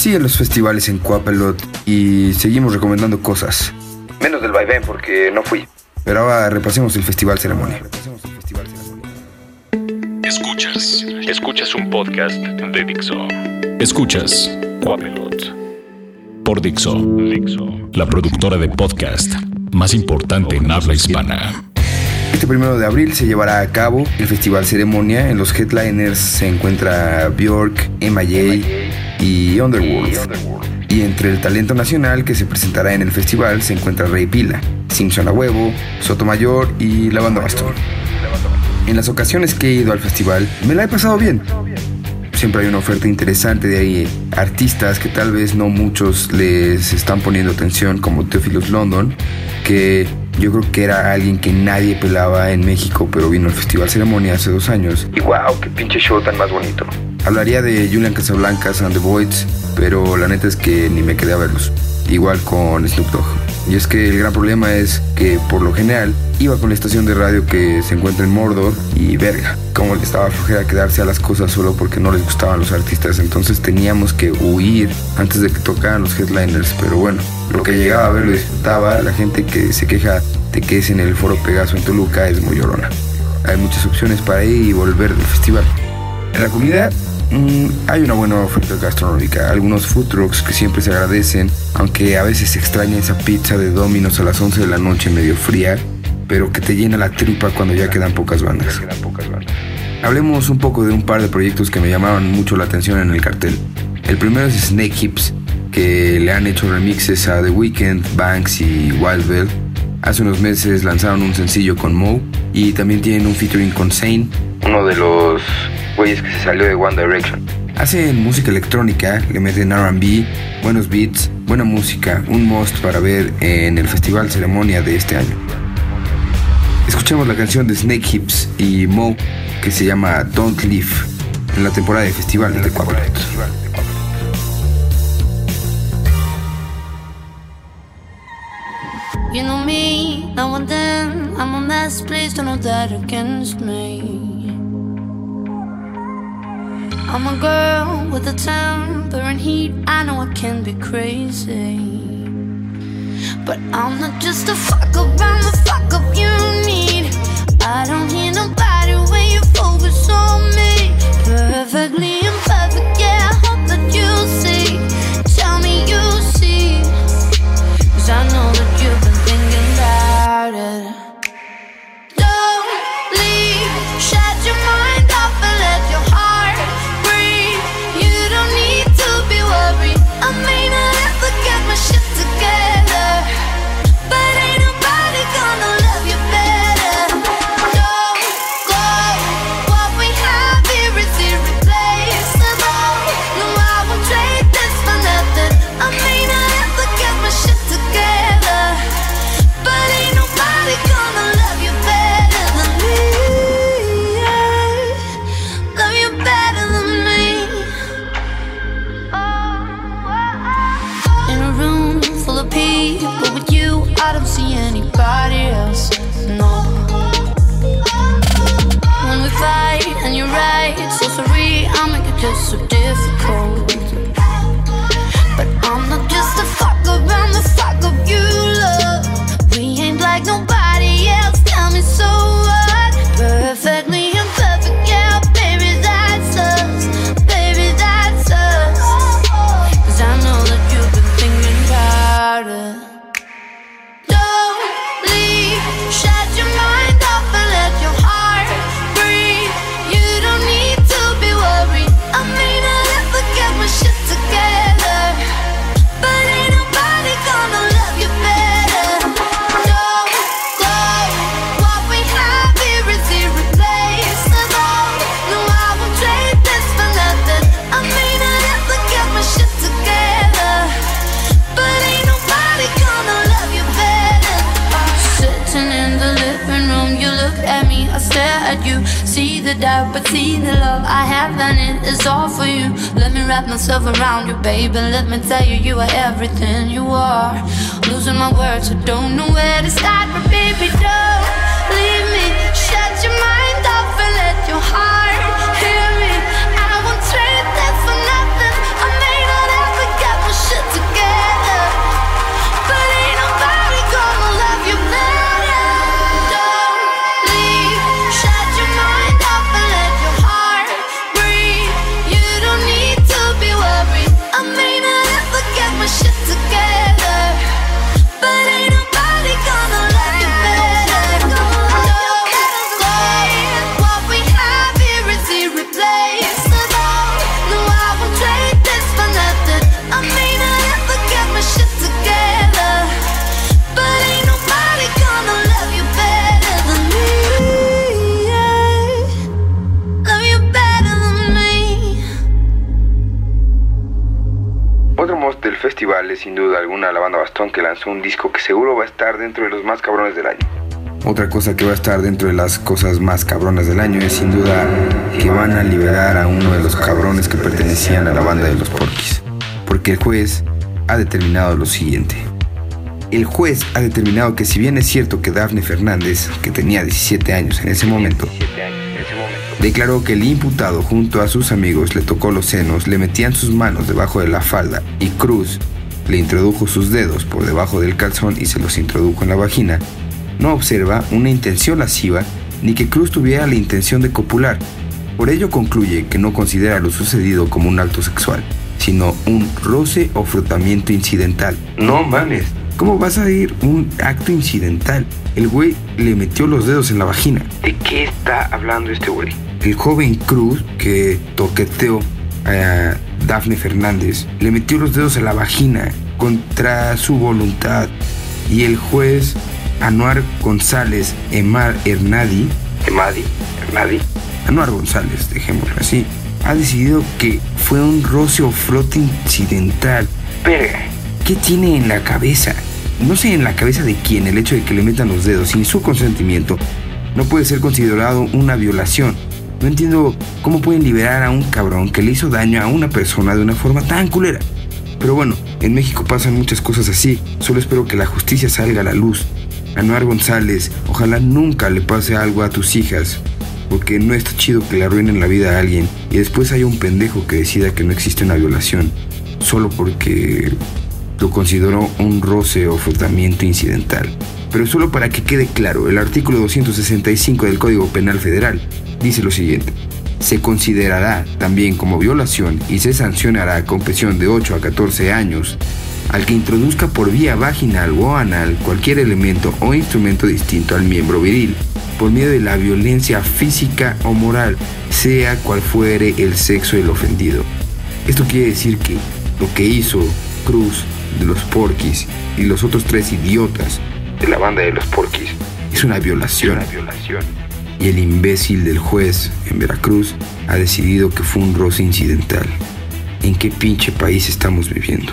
Siguen los festivales en Coapelot y seguimos recomendando cosas. Menos del vaivén porque no fui. Pero ahora repasemos el Festival Ceremonia. Escuchas. Escuchas un podcast de Dixo. Escuchas Coapelot. Por Dixo. Dixo. La productora de podcast más importante en habla hispana. Este primero de abril se llevará a cabo el Festival Ceremonia. En los headliners se encuentra Bjork, MJ y Underworld. Y entre el talento nacional que se presentará en el festival se encuentra Rey Pila, Simpson a Huevo, Sotomayor y la banda Bastón. En las ocasiones que he ido al festival me la he pasado bien. Siempre hay una oferta interesante de ahí, artistas que tal vez no muchos les están poniendo atención, como Theophilus London, que yo creo que era alguien que nadie pelaba en México, pero vino al Festival Ceremonia hace dos años. Y wow, qué pinche show tan más bonito. Hablaría de Julian Casablancas and the Voids, pero la neta es que ni me quedé a verlos. Igual con Snoop Dogg. Y es que el gran problema es que por lo general iba con la estación de radio que se encuentra en Mordor y verga, como le estaba flojera quedarse a las cosas solo porque no les gustaban los artistas, entonces teníamos que huir antes de que tocaran los headliners, pero bueno, lo que llegaba a ver lo disfrutaba, la gente que se queja de que es en el Foro Pegaso en Toluca es muy llorona. Hay muchas opciones para ir y volver del festival. En la comida mm, hay una buena oferta gastronómica, algunos food trucks que siempre se agradecen, aunque a veces se extraña esa pizza de Domino's a las 11 de la noche medio fría, pero que te llena la tripa cuando ya quedan pocas bandas. Hablemos un poco de un par de proyectos que me llamaron mucho la atención en el cartel. El primero es Snake Hips, que le han hecho remixes a The Weeknd, Banks y Wild Bell. Hace unos meses lanzaron un sencillo con Mo y también tienen un featuring con Zane, uno de los güeyes que se salió de One Direction. Hacen música electrónica, le meten RB, buenos beats, buena música, un must para ver en el Festival Ceremonia de este año. Escuchemos la canción de Snake Hips y Mo que se llama Don't Leave en la temporada de festival de Coapelot. You know me, now and then I'm a mess, please don't hold that against me I'm a girl with a temper and heat, I know I can be crazy. But I'm not just a fuck up, I'm the fuck up you need. I don't hear nobody when you focus on me. Perfectly imperfect, yeah, I hope that you see. Tell me you see. Cause I know that you've been thinking about it see the love I have, and it is all for you. Let me wrap myself around you, baby. Let me tell you, you are everything you are. Losing my words, I don't know where to start, but baby, don't leave me. Shut your mind off and let your heart es sin duda alguna la banda Bastón que lanzó un disco que seguro va a estar dentro de los más cabrones del año. Otra cosa que va a estar dentro de las cosas más cabronas del año es sin duda que van a liberar a uno de los cabrones que pertenecían a la banda de los Porquis. Porque el juez ha determinado lo siguiente. El juez ha determinado que si bien es cierto que Dafne Fernández, que tenía 17 años en ese momento, declaró que el imputado junto a sus amigos le tocó los senos, le metían sus manos debajo de la falda y Cruz le introdujo sus dedos por debajo del calzón y se los introdujo en la vagina, no observa una intención lasciva ni que Cruz tuviera la intención de copular. Por ello concluye que no considera lo sucedido como un acto sexual, sino un roce o frotamiento incidental. No mames, ¿cómo vas a ir un acto incidental? El güey le metió los dedos en la vagina. ¿De qué está hablando este güey? El joven Cruz, que toqueteó a Dafne Fernández, le metió los dedos en la vagina contra su voluntad y el juez Anuar González Emar Hernadi, Emadi, Hernadi, Anuar González, dejémoslo así, ha decidido que fue un roce o frote incidental. Verga, ¿qué tiene en la cabeza? No sé en la cabeza de quién el hecho de que le metan los dedos sin su consentimiento no puede ser considerado una violación. No entiendo cómo pueden liberar a un cabrón que le hizo daño a una persona de una forma tan culera. Pero bueno, en México pasan muchas cosas así. Solo espero que la justicia salga a la luz Anuar González, ojalá nunca le pase algo a tus hijas, porque no está chido que le arruinen la vida a alguien y después haya un pendejo que decida que no existe una violación, solo porque lo consideró un roce o frotamiento incidental. Pero solo para que quede claro, el artículo 265 del Código Penal Federal dice lo siguiente. Se considerará también como violación y se sancionará con prisión de 8 a 14 años al que introduzca por vía vaginal o anal cualquier elemento o instrumento distinto al miembro viril, por medio de la violencia física o moral, sea cual fuere el sexo del ofendido. Esto quiere decir que lo que hizo Cruz de los Porquis y los otros tres idiotas de la banda de los Porquis es una violación. Una violación. Y el imbécil del juez en Veracruz ha decidido que fue un roce incidental. ¿En qué pinche país estamos viviendo?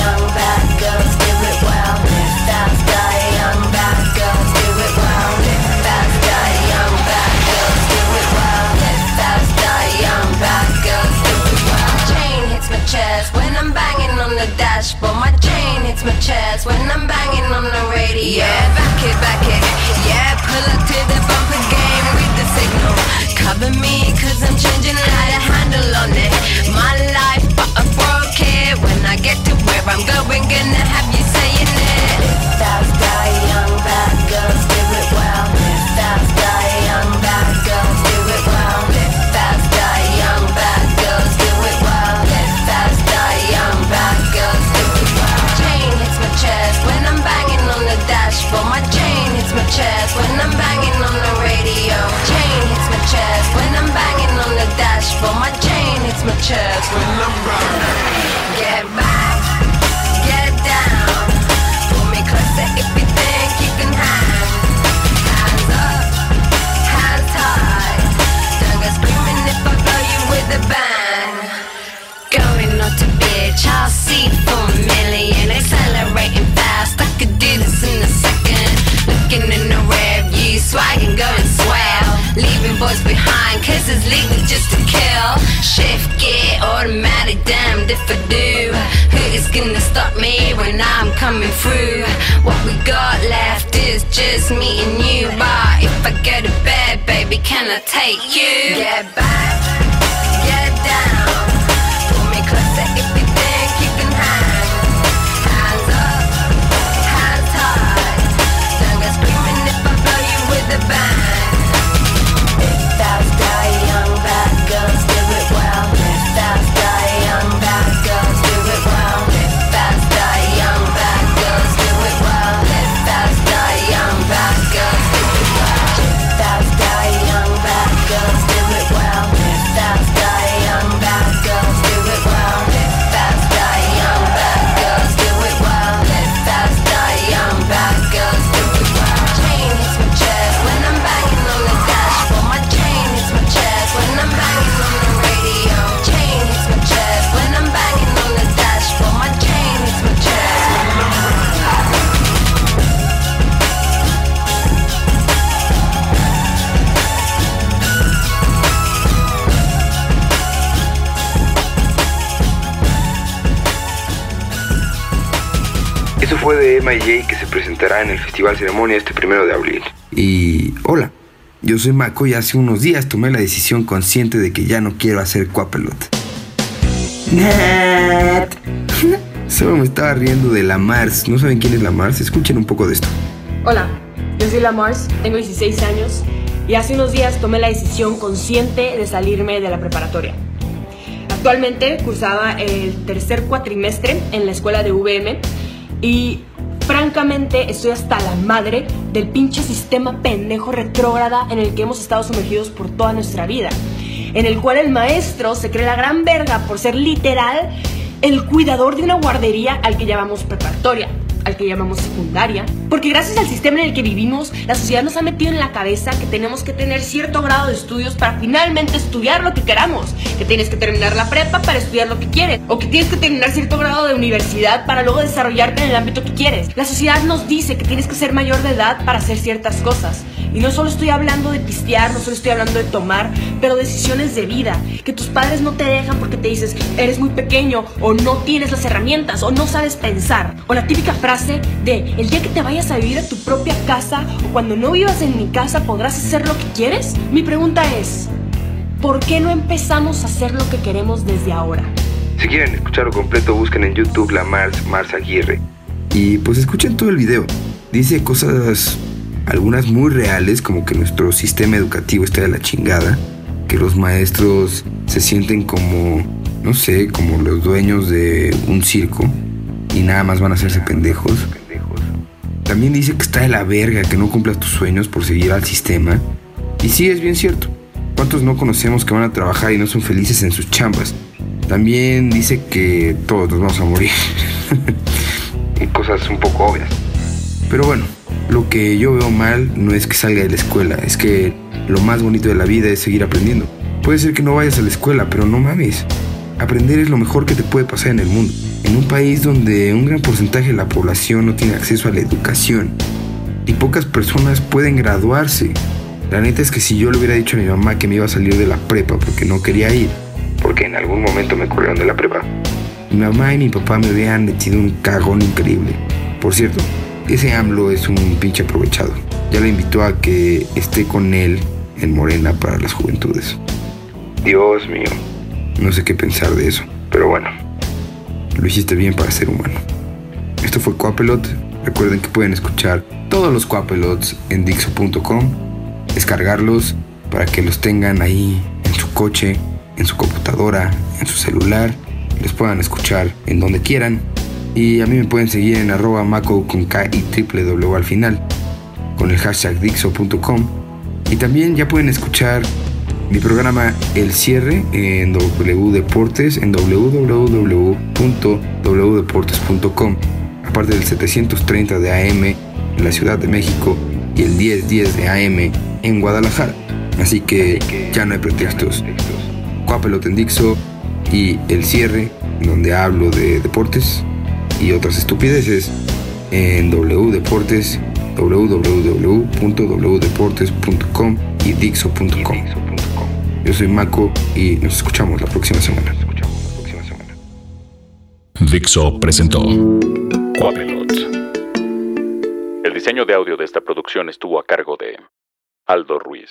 young bad girls, do it young bad girls, do it young bad girls, do it young bad girls, do it chain hits my chest when I'm banging on the. My chain hits my chest when I'm banging on the radio. Yeah, back it, back it. Yeah, pull up to the bumper game, the signal. Cover cause I'm changing life. Boys behind, it's legal just to kill. Shift gear, automatic, damned if I do. Who is gonna stop me when I'm coming through? What we got left is just me and you. But if I go to bed, baby, can I take you? Get back, get down. Pull me closer if you think you can hang. Hands up, hands high. Don't screaming if I blow you with bang. Fue de Emma y Jay que se presentará en el Festival Ceremonia este primero de abril. Y hola, yo soy Mako y hace unos días tomé la decisión consciente de que ya no quiero hacer Cuapelot. Nat. Solo me estaba riendo de la Mars. ¿No saben quién es la Mars? Escuchen un poco de esto. Hola, yo soy la Mars, tengo 16 años y hace unos días tomé la decisión consciente de salirme de la preparatoria. Actualmente cursaba el tercer cuatrimestre en la escuela de VM y francamente estoy hasta la madre del pinche sistema pendejo retrógrada en el que hemos estado sumergidos por toda nuestra vida. En el cual el maestro se cree la gran verga por ser literal el cuidador de una guardería al que llamamos preparatoria, al que llamamos secundaria. Porque gracias al sistema en el que vivimos, la sociedad nos ha metido en la cabeza que tenemos que tener cierto grado de estudios para finalmente estudiar lo que queramos. Que tienes que terminar la prepa para estudiar lo que quieres. O que tienes que terminar cierto grado de universidad para luego desarrollarte en el ámbito que quieres. La sociedad nos dice que tienes que ser mayor de edad para hacer ciertas cosas. Y no solo estoy hablando de pistear, no solo estoy hablando de tomar, pero decisiones de vida. Que tus padres no te dejan porque te dices, eres muy pequeño, o no tienes las herramientas, o no sabes pensar. O la típica frase de, el día que te vayas a vivir a tu propia casa, o cuando no vivas en mi casa, ¿podrás hacer lo que quieres? Mi pregunta es, ¿por qué no empezamos a hacer lo que queremos desde ahora? Si quieren escucharlo completo, busquen en YouTube la Mars, Mars Aguirre. Y pues escuchen todo el video. Dice cosas, algunas muy reales, como que nuestro sistema educativo está de la chingada, que los maestros se sienten como, no sé, como los dueños de un circo y nada más van a hacerse pendejos. También dice que está de la verga que no cumplas tus sueños por seguir al sistema. Y sí, es bien cierto. ¿Cuántos no conocemos que van a trabajar y no son felices en sus chambas? También dice que todos nos vamos a morir. y cosas un poco obvias. Pero bueno, lo que yo veo mal no es que salga de la escuela, es que lo más bonito de la vida es seguir aprendiendo. Puede ser que no vayas a la escuela, pero no mames. Aprender es lo mejor que te puede pasar en el mundo. En un país donde un gran porcentaje de la población no tiene acceso a la educación y pocas personas pueden graduarse. La neta es que si yo le hubiera dicho a mi mamá que me iba a salir de la prepa porque no quería ir, porque en algún momento me corrieron de la prepa, mi mamá y mi papá me habían metido un cagón increíble. Por cierto, ese AMLO es un pinche aprovechado. Ya le invitó a que esté con él en Morena para las juventudes. Dios mío, no sé qué pensar de eso, pero bueno, lo hiciste bien para ser humano. Esto fue Coapelot. Recuerden que pueden escuchar todos los Coapelots en Dixo.com, descargarlos para que los tengan ahí en su coche, en su computadora, en su celular, los puedan escuchar en donde quieran. Y a mí me pueden seguir en arroba maco con K y triple W al final, con el hashtag Dixo.com. Y también ya pueden escuchar mi programa El Cierre en W Deportes en www.wdeportes.com. Aparte del 730 de AM en la Ciudad de México y el 1010 de AM en Guadalajara. Así que ya no hay pretextos. Cuapelot en Dixo y El Cierre, donde hablo de deportes y otras estupideces en W Deportes, www.wdeportes.com y Dixo.com. Yo soy Mako y nos escuchamos la próxima semana. Dixo presentó Quapelot. El diseño de audio de esta producción estuvo a cargo de Aldo Ruiz.